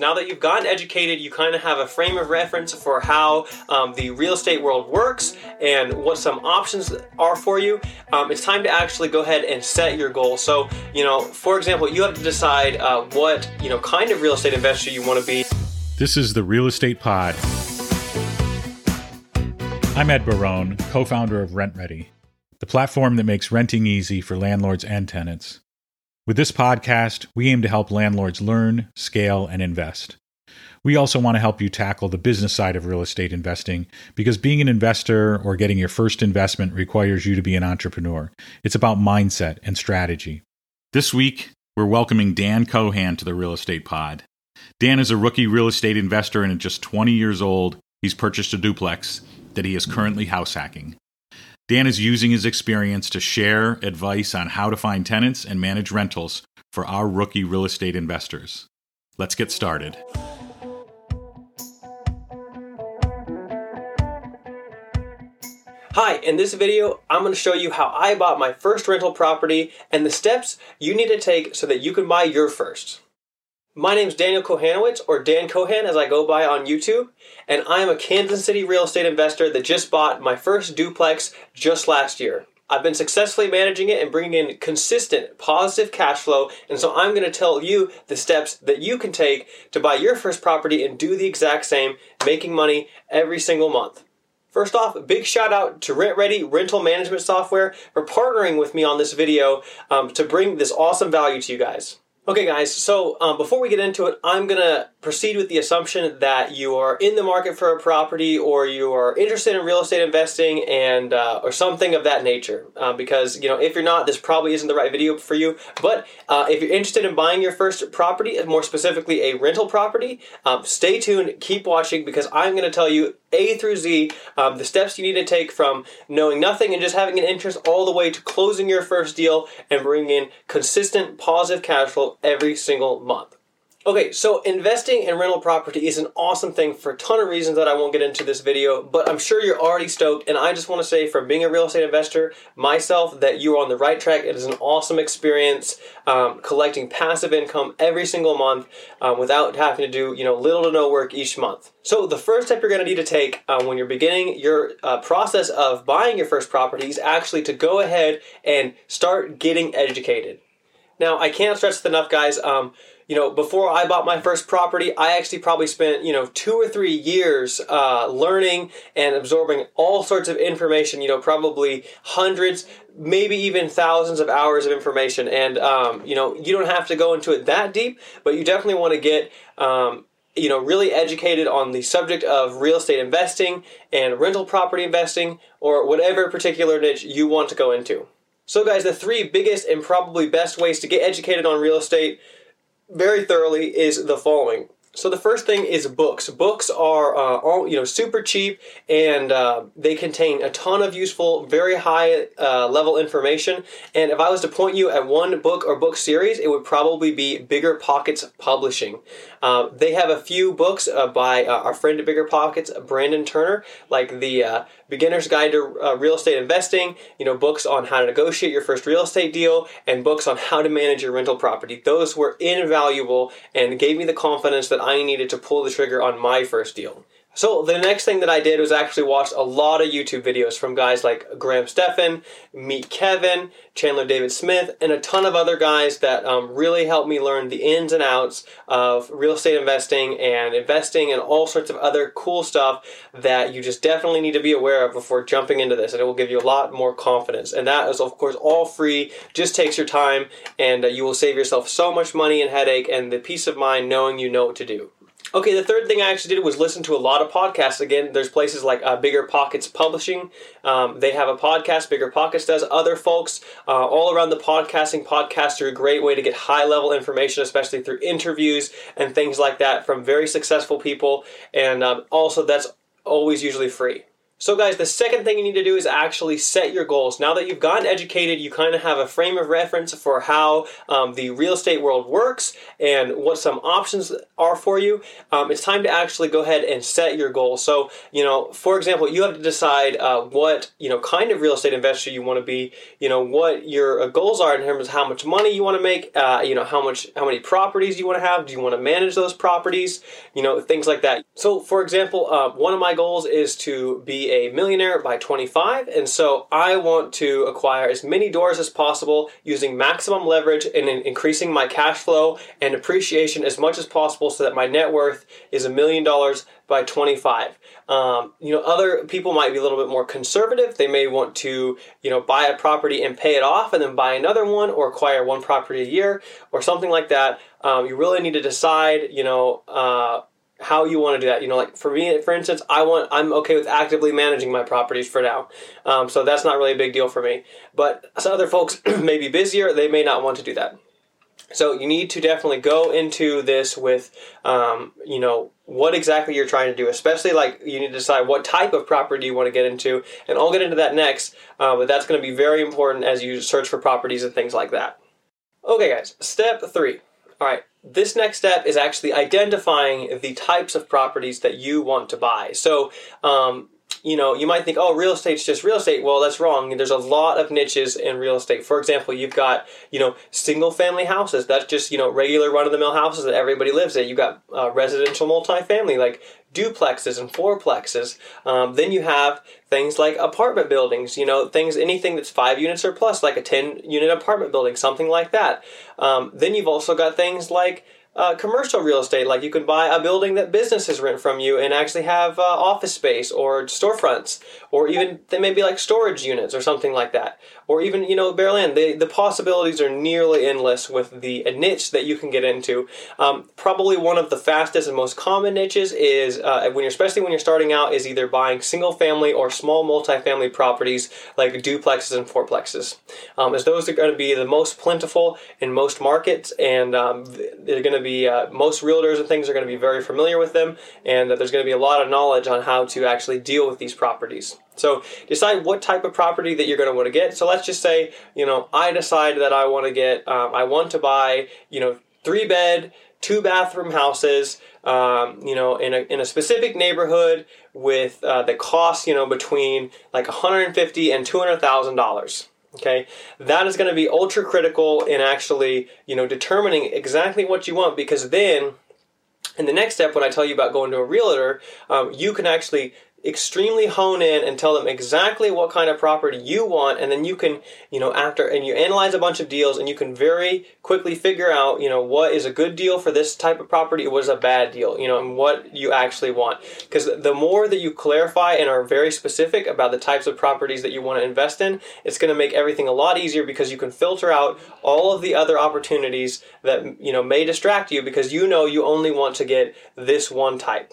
Now that you've gotten educated, you kind of have a frame of reference for how um, the real estate world works and what some options are for you. Um, it's time to actually go ahead and set your goal. So, you know, for example, you have to decide uh, what you know kind of real estate investor you want to be. This is the Real Estate Pod. I'm Ed Barone, co founder of RentRedi, the platform that makes renting easy for landlords and tenants. With this podcast, we aim to help landlords learn, scale, and invest. We also want to help you tackle the business side of real estate investing because being an investor or getting your first investment requires you to be an entrepreneur. It's about mindset and strategy. This week, we're welcoming Dan Kohan to the Real Estate Pod. Dan is a rookie real estate investor and at just 20 years old, he's purchased a duplex that he is currently house hacking. Dan is using his experience to share advice on how to find tenants and manage rentals for our rookie real estate investors. Let's get started. Hi, in this video, I'm going to show you how I bought my first rental property and the steps you need to take so that you can buy your first. My name is Daniel Kohanowitz, or Dan Kohan as I go by on YouTube, and I am a Kansas City real estate investor that just bought my first duplex just last year. I've been successfully managing it and bringing in consistent positive cash flow, and so I'm going to tell you the steps that you can take to buy your first property and do the exact same, making money every single month. First off, big shout out to RentRedi Rental Management Software for partnering with me on this video um, to bring this awesome value to you guys. Okay, guys, so um, before we get into it, I'm going to proceed with the assumption that you are in the market for a property or you are interested in real estate investing and uh, or something of that nature. Uh, because, you know, if you're not, this probably isn't the right video for you. But uh, if you're interested in buying your first property, more specifically a rental property, um, stay tuned, keep watching because I'm going to tell you a through Z, um, the steps you need to take from knowing nothing and just having an interest all the way to closing your first deal and bringing in consistent positive cash flow every single month. Okay, so investing in rental property is an awesome thing for a ton of reasons that I won't get into this video, but I'm sure you're already stoked. And I just want to say, from being a real estate investor myself, that you are on the right track. It is an awesome experience um, collecting passive income every single month um, without having to do you know little to no work each month. So the first step you're going to need to take um, when you're beginning your uh, process of buying your first property is actually to go ahead and start getting educated. Now, I can't stress this enough, guys. Um, you know, before I bought my first property, I actually probably spent, you know, two or three years uh, learning and absorbing all sorts of information, you know, probably hundreds, maybe even thousands of hours of information. And, um, you know, you don't have to go into it that deep, but you definitely want to get, um, you know, really educated on the subject of real estate investing and rental property investing or whatever particular niche you want to go into. So, guys, the three biggest and probably best ways to get educated on real estate very thoroughly is the following. So the first thing is books. Books are uh, all you know super cheap and uh, they contain a ton of useful, very high uh, level information. And if I was to point you at one book or book series, it would probably be BiggerPockets Publishing. Uh, they have a few books uh, by uh, our friend at BiggerPockets, Brandon Turner, like the Beginner's Guide to Real Estate Investing. You know, books on how to negotiate your first real estate deal, and books on how to manage your rental property. Those were invaluable and gave me the confidence that I needed to pull the trigger on my first deal. So the next thing that I did was actually watch a lot of YouTube videos from guys like Graham Stephan, Meet Kevin, Chandler David Smith, and a ton of other guys that um, really helped me learn the ins and outs of real estate investing and investing and all sorts of other cool stuff that you just definitely need to be aware of before jumping into this, and it will give you a lot more confidence. And that is, of course, all free. Just takes your time, and uh, you will save yourself so much money and headache and the peace of mind knowing you know what to do. Okay, the third thing I actually did was listen to a lot of podcasts. Again, there's places like uh, BiggerPockets Publishing. Um, they have a podcast, BiggerPockets does. Other folks uh, all around the podcasting, podcasts are a great way to get high level information, especially through interviews and things like that from very successful people. And um, also, that's always usually free. So, guys, the second thing you need to do is actually set your goals. Now that you've gotten educated, you kind of have a frame of reference for how um, the real estate world works and what some options are for you. Um, it's time to actually go ahead and set your goals. So, you know, for example, you have to decide uh, what you know kind of real estate investor you want to be. You know, what your uh, goals are in terms of how much money you want to make. Uh, you know, how much, how many properties you want to have. Do you want to manage those properties? You know, things like that. So, for example, uh, one of my goals is to be a millionaire by 25, and so I want to acquire as many doors as possible using maximum leverage and increasing my cash flow and appreciation as much as possible so that my net worth is a million dollars by 25. Um, you know, other people might be a little bit more conservative. They may want to, you know, buy a property and pay it off and then buy another one or acquire one property a year or something like that. Um, you really need to decide, you know, uh, how you want to do that. You know, like for me, for instance, I want I'm okay with actively managing my properties for now, um, so that's not really a big deal for me. But some other folks may be busier; they may not want to do that. So you need to definitely go into this with, um, you know, what exactly you're trying to do. Especially like you need to decide what type of property you want to get into, and I'll get into that next. Uh, but that's going to be very important as you search for properties and things like that. Okay, guys. Step three. All right this next step is actually identifying the types of properties that you want to buy. So, um, you know, you might think, oh, real estate's just real estate. Well, that's wrong. There's a lot of niches in real estate. For example, you've got, you know, single family houses. That's just, you know, regular run of the mill houses that everybody lives in. You've got uh, residential multifamily, like duplexes and fourplexes. Um, then you have things like apartment buildings, you know, things, anything that's five units or plus, like a 10 unit apartment building, something like that. Um, then you've also got things like, uh, commercial real estate, like you can buy a building that businesses rent from you and actually have uh, office space or storefronts, or even they may be like storage units or something like that, or even you know bare land. The the possibilities are nearly endless with the niche that you can get into. Um, probably one of the fastest and most common niches is uh, when you're especially when you're starting out is either buying single family or small multifamily properties like duplexes and fourplexes, um, as those are going to be the most plentiful in most markets and um, they're going to to be uh, most realtors and things are going to be very familiar with them, and that there's going to be a lot of knowledge on how to actually deal with these properties. So decide what type of property that you're going to want to get. So let's just say, you know, I decide that I want to get, um, I want to buy, you know, three bed, two bathroom houses, um, you know, in a, in a specific neighborhood with uh, the cost, you know, between like 150 and 200 thousand dollars. Okay, that is going to be ultra critical in actually, you know, determining exactly what you want because then in the next step, when I tell you about going to a realtor, um, you can actually extremely hone in and tell them exactly what kind of property you want and then you can you know after and you analyze a bunch of deals and you can very quickly figure out you know what is a good deal for this type of property what is a bad deal you know and what you actually want. Because the more that you clarify and are very specific about the types of properties that you want to invest in it's going to make everything a lot easier because you can filter out all of the other opportunities that you know may distract you because you know you only want to get this one type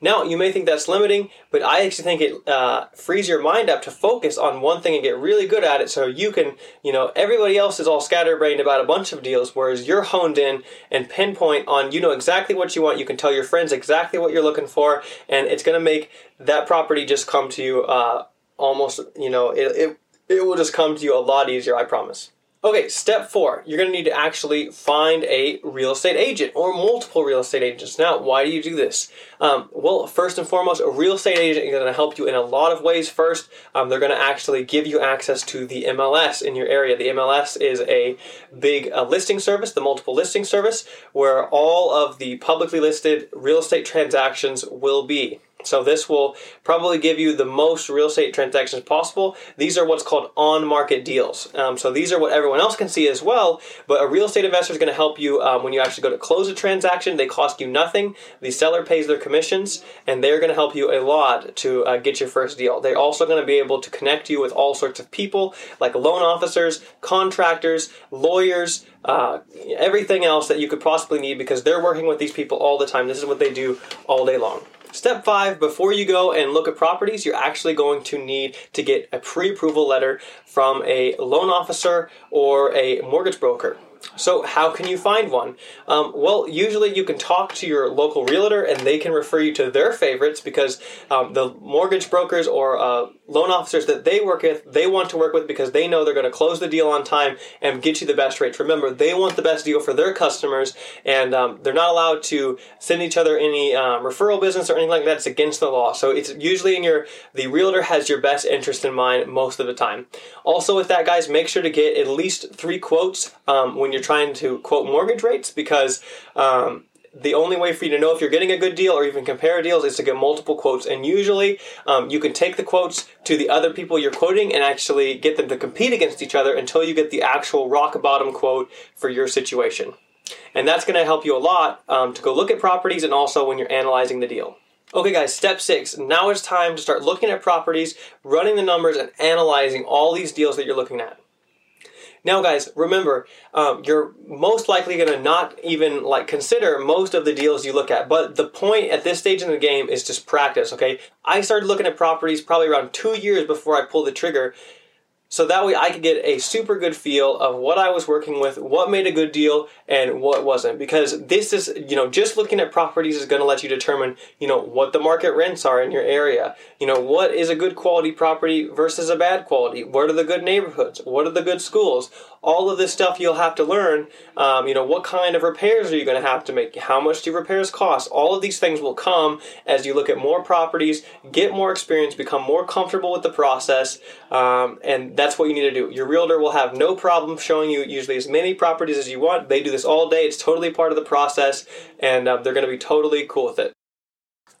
now, you may think that's limiting, but I actually think it uh, frees your mind up to focus on one thing and get really good at it so you can, you know, everybody else is all scatterbrained about a bunch of deals, whereas you're honed in and pinpoint on, you know, exactly what you want. You can tell your friends exactly what you're looking for, and it's going to make that property just come to you uh, almost, you know, it, it, it will just come to you a lot easier, I promise. Okay, step four, you're going to need to actually find a real estate agent or multiple real estate agents. Now, why do you do this? Um, well, first and foremost, a real estate agent is going to help you in a lot of ways. First, um, they're going to actually give you access to the MLS in your area. The MLS is a big uh, listing service, the multiple listing service, where all of the publicly listed real estate transactions will be. So this will probably give you the most real estate transactions possible. These are what's called on-market deals. Um, so these are what everyone else can see as well. But a real estate investor is going to help you um, when you actually go to close a transaction. They cost you nothing. The seller pays their commissions, and they're going to help you a lot to uh, get your first deal. They're also going to be able to connect you with all sorts of people, like loan officers, contractors, lawyers. Uh, everything else that you could possibly need because they're working with these people all the time. This is what they do all day long. Step five, before you go and look at properties, you're actually going to need to get a pre approval letter from a loan officer or a mortgage broker. So, how can you find one? Um, well, usually you can talk to your local realtor and they can refer you to their favorites because um, the mortgage brokers or uh, loan officers that they work with, they want to work with because they know they're going to close the deal on time and get you the best rates. Remember, they want the best deal for their customers and um, they're not allowed to send each other any um, referral business or anything like that. It's against the law. So, it's usually in your, the realtor has your best interest in mind most of the time. Also, with that, guys, make sure to get at least three quotes um, when you're trying to quote mortgage rates because um, the only way for you to know if you're getting a good deal or even compare deals is to get multiple quotes. And usually, um, you can take the quotes to the other people you're quoting and actually get them to compete against each other until you get the actual rock bottom quote for your situation. And that's going to help you a lot um, to go look at properties and also when you're analyzing the deal. Okay, guys, step six. Now it's time to start looking at properties, running the numbers, and analyzing all these deals that you're looking at. Now, guys, remember, um, you're most likely going to not even like consider most of the deals you look at. But the point at this stage in the game is just practice. Okay, I started looking at properties probably around two years before I pulled the trigger, so that way I could get a super good feel of what I was working with, what made a good deal, and what wasn't. Because this is, you know, just looking at properties is going to let you determine, you know, what the market rents are in your area. You know, what is a good quality property versus a bad quality? What are the good neighborhoods? What are the good schools? All of this stuff you'll have to learn. Um, you know, what kind of repairs are you going to have to make? How much do repairs cost? All of these things will come as you look at more properties, get more experience, become more comfortable with the process, um, and that's what you need to do. Your realtor will have no problem showing you usually as many properties as you want. They do this all day. It's totally part of the process, and uh, they're going to be totally cool with it.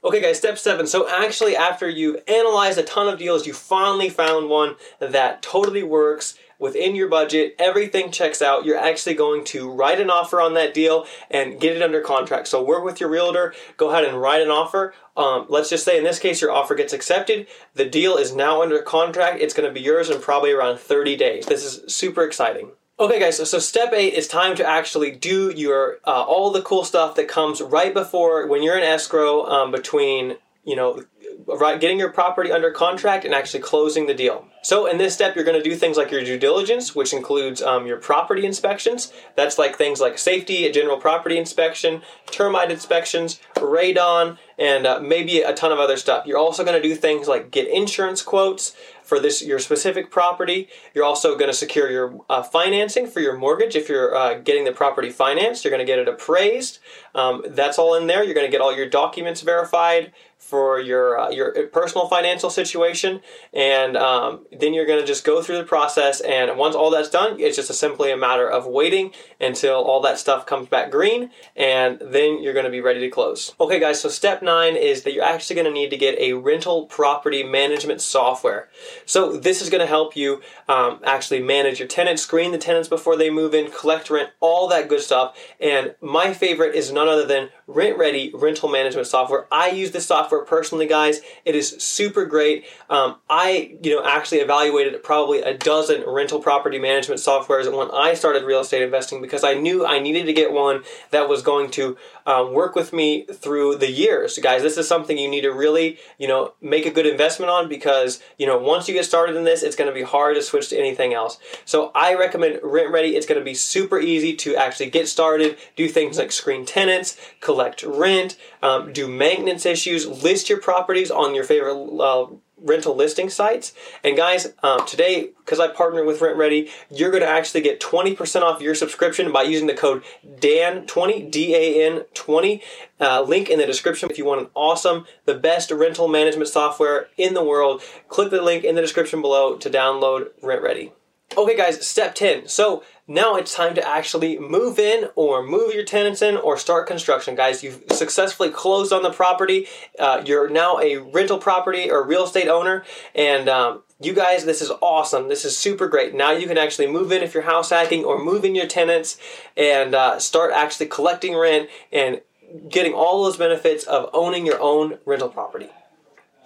Okay, guys, step seven. So, actually, after you've analyzed a ton of deals, you finally found one that totally works within your budget, everything checks out, you're actually going to write an offer on that deal and get it under contract. So work with your realtor, go ahead and write an offer. Um, let's just say in this case, your offer gets accepted. The deal is now under contract. It's going to be yours in probably around 30 days. This is super exciting. Okay, guys. So, so step eight is time to actually do your uh, all the cool stuff that comes right before when you're in escrow um, between you know getting your property under contract and actually closing the deal. So in this step, you're going to do things like your due diligence, which includes um, your property inspections. That's like things like safety, a general property inspection, termite inspections, radon, and uh, maybe a ton of other stuff. You're also going to do things like get insurance quotes for this your specific property. You're also going to secure your uh, financing for your mortgage if you're uh, getting the property financed. You're going to get it appraised. Um, that's all in there. You're going to get all your documents verified for your uh, your personal financial situation, and um, then you're going to just go through the process. And once all that's done, it's just a simply a matter of waiting until all that stuff comes back green, and then you're going to be ready to close. Okay, guys. So step nine is that you're actually going to need to get a rental property management software. So this is going to help you um, actually manage your tenants, screen the tenants before they move in, collect rent, all that good stuff. And my favorite is none other than RentRedi rental management software. I use this software personally, guys. It is super great. Um, I, you know, actually evaluated probably a dozen rental property management softwares when I started real estate investing because I knew I needed to get one that was going to um, work with me through the years, guys. This is something you need to really, you know, make a good investment on because you know once you get started in this, it's going to be hard to switch to anything else. So I recommend RentRedi. It's going to be super easy to actually get started, do things like screen tenants, collect rent, um, do maintenance issues, list your properties on your favorite uh, rental listing sites. And guys, um, today, because I partner with RentRedi, you're going to actually get 20% off your subscription by using the code DAN20, D A N 20. Uh, link in the description if you want an awesome, the best rental management software in the world. Click the link in the description below to download RentRedi. Okay, guys, step 10. So now it's time to actually move in or move your tenants in or start construction. Guys, you've successfully closed on the property. Uh, you're now a rental property or real estate owner. And um, you guys, this is awesome. This is super great. Now you can actually move in if you're house hacking or move in your tenants and uh, start actually collecting rent and getting all those benefits of owning your own rental property.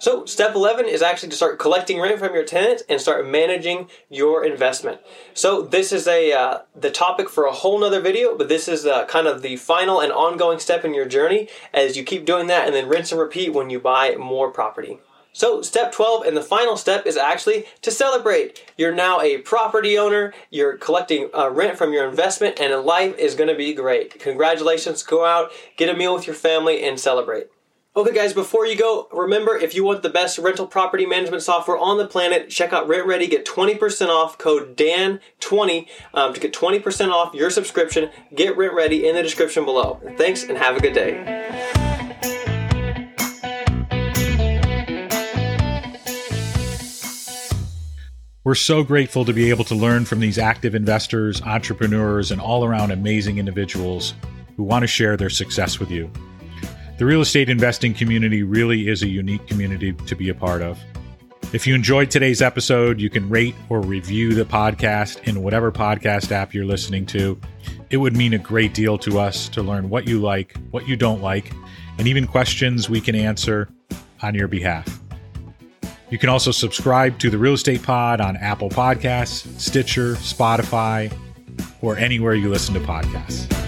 So, step 11 is actually to start collecting rent from your tenants and start managing your investment. So, this is a uh, the topic for a whole nother video, but this is uh, kind of the final and ongoing step in your journey as you keep doing that and then rinse and repeat when you buy more property. So, step 12 and the final step is actually to celebrate. You're now a property owner, you're collecting uh, rent from your investment, and life is going to be great. Congratulations. Go out, get a meal with your family, and celebrate. Okay, guys, before you go, remember if you want the best rental property management software on the planet, check out RentRedi. Get 20% off code DAN20 um, to get 20% off your subscription. Get RentRedi in the description below. Thanks and have a good day. We're so grateful to be able to learn from these active investors, entrepreneurs, and all around amazing individuals who want to share their success with you. The real estate investing community really is a unique community to be a part of. If you enjoyed today's episode, you can rate or review the podcast in whatever podcast app you're listening to. It would mean a great deal to us to learn what you like, what you don't like, and even questions we can answer on your behalf. You can also subscribe to the Real Estate Pod on Apple Podcasts, Stitcher, Spotify, or anywhere you listen to podcasts.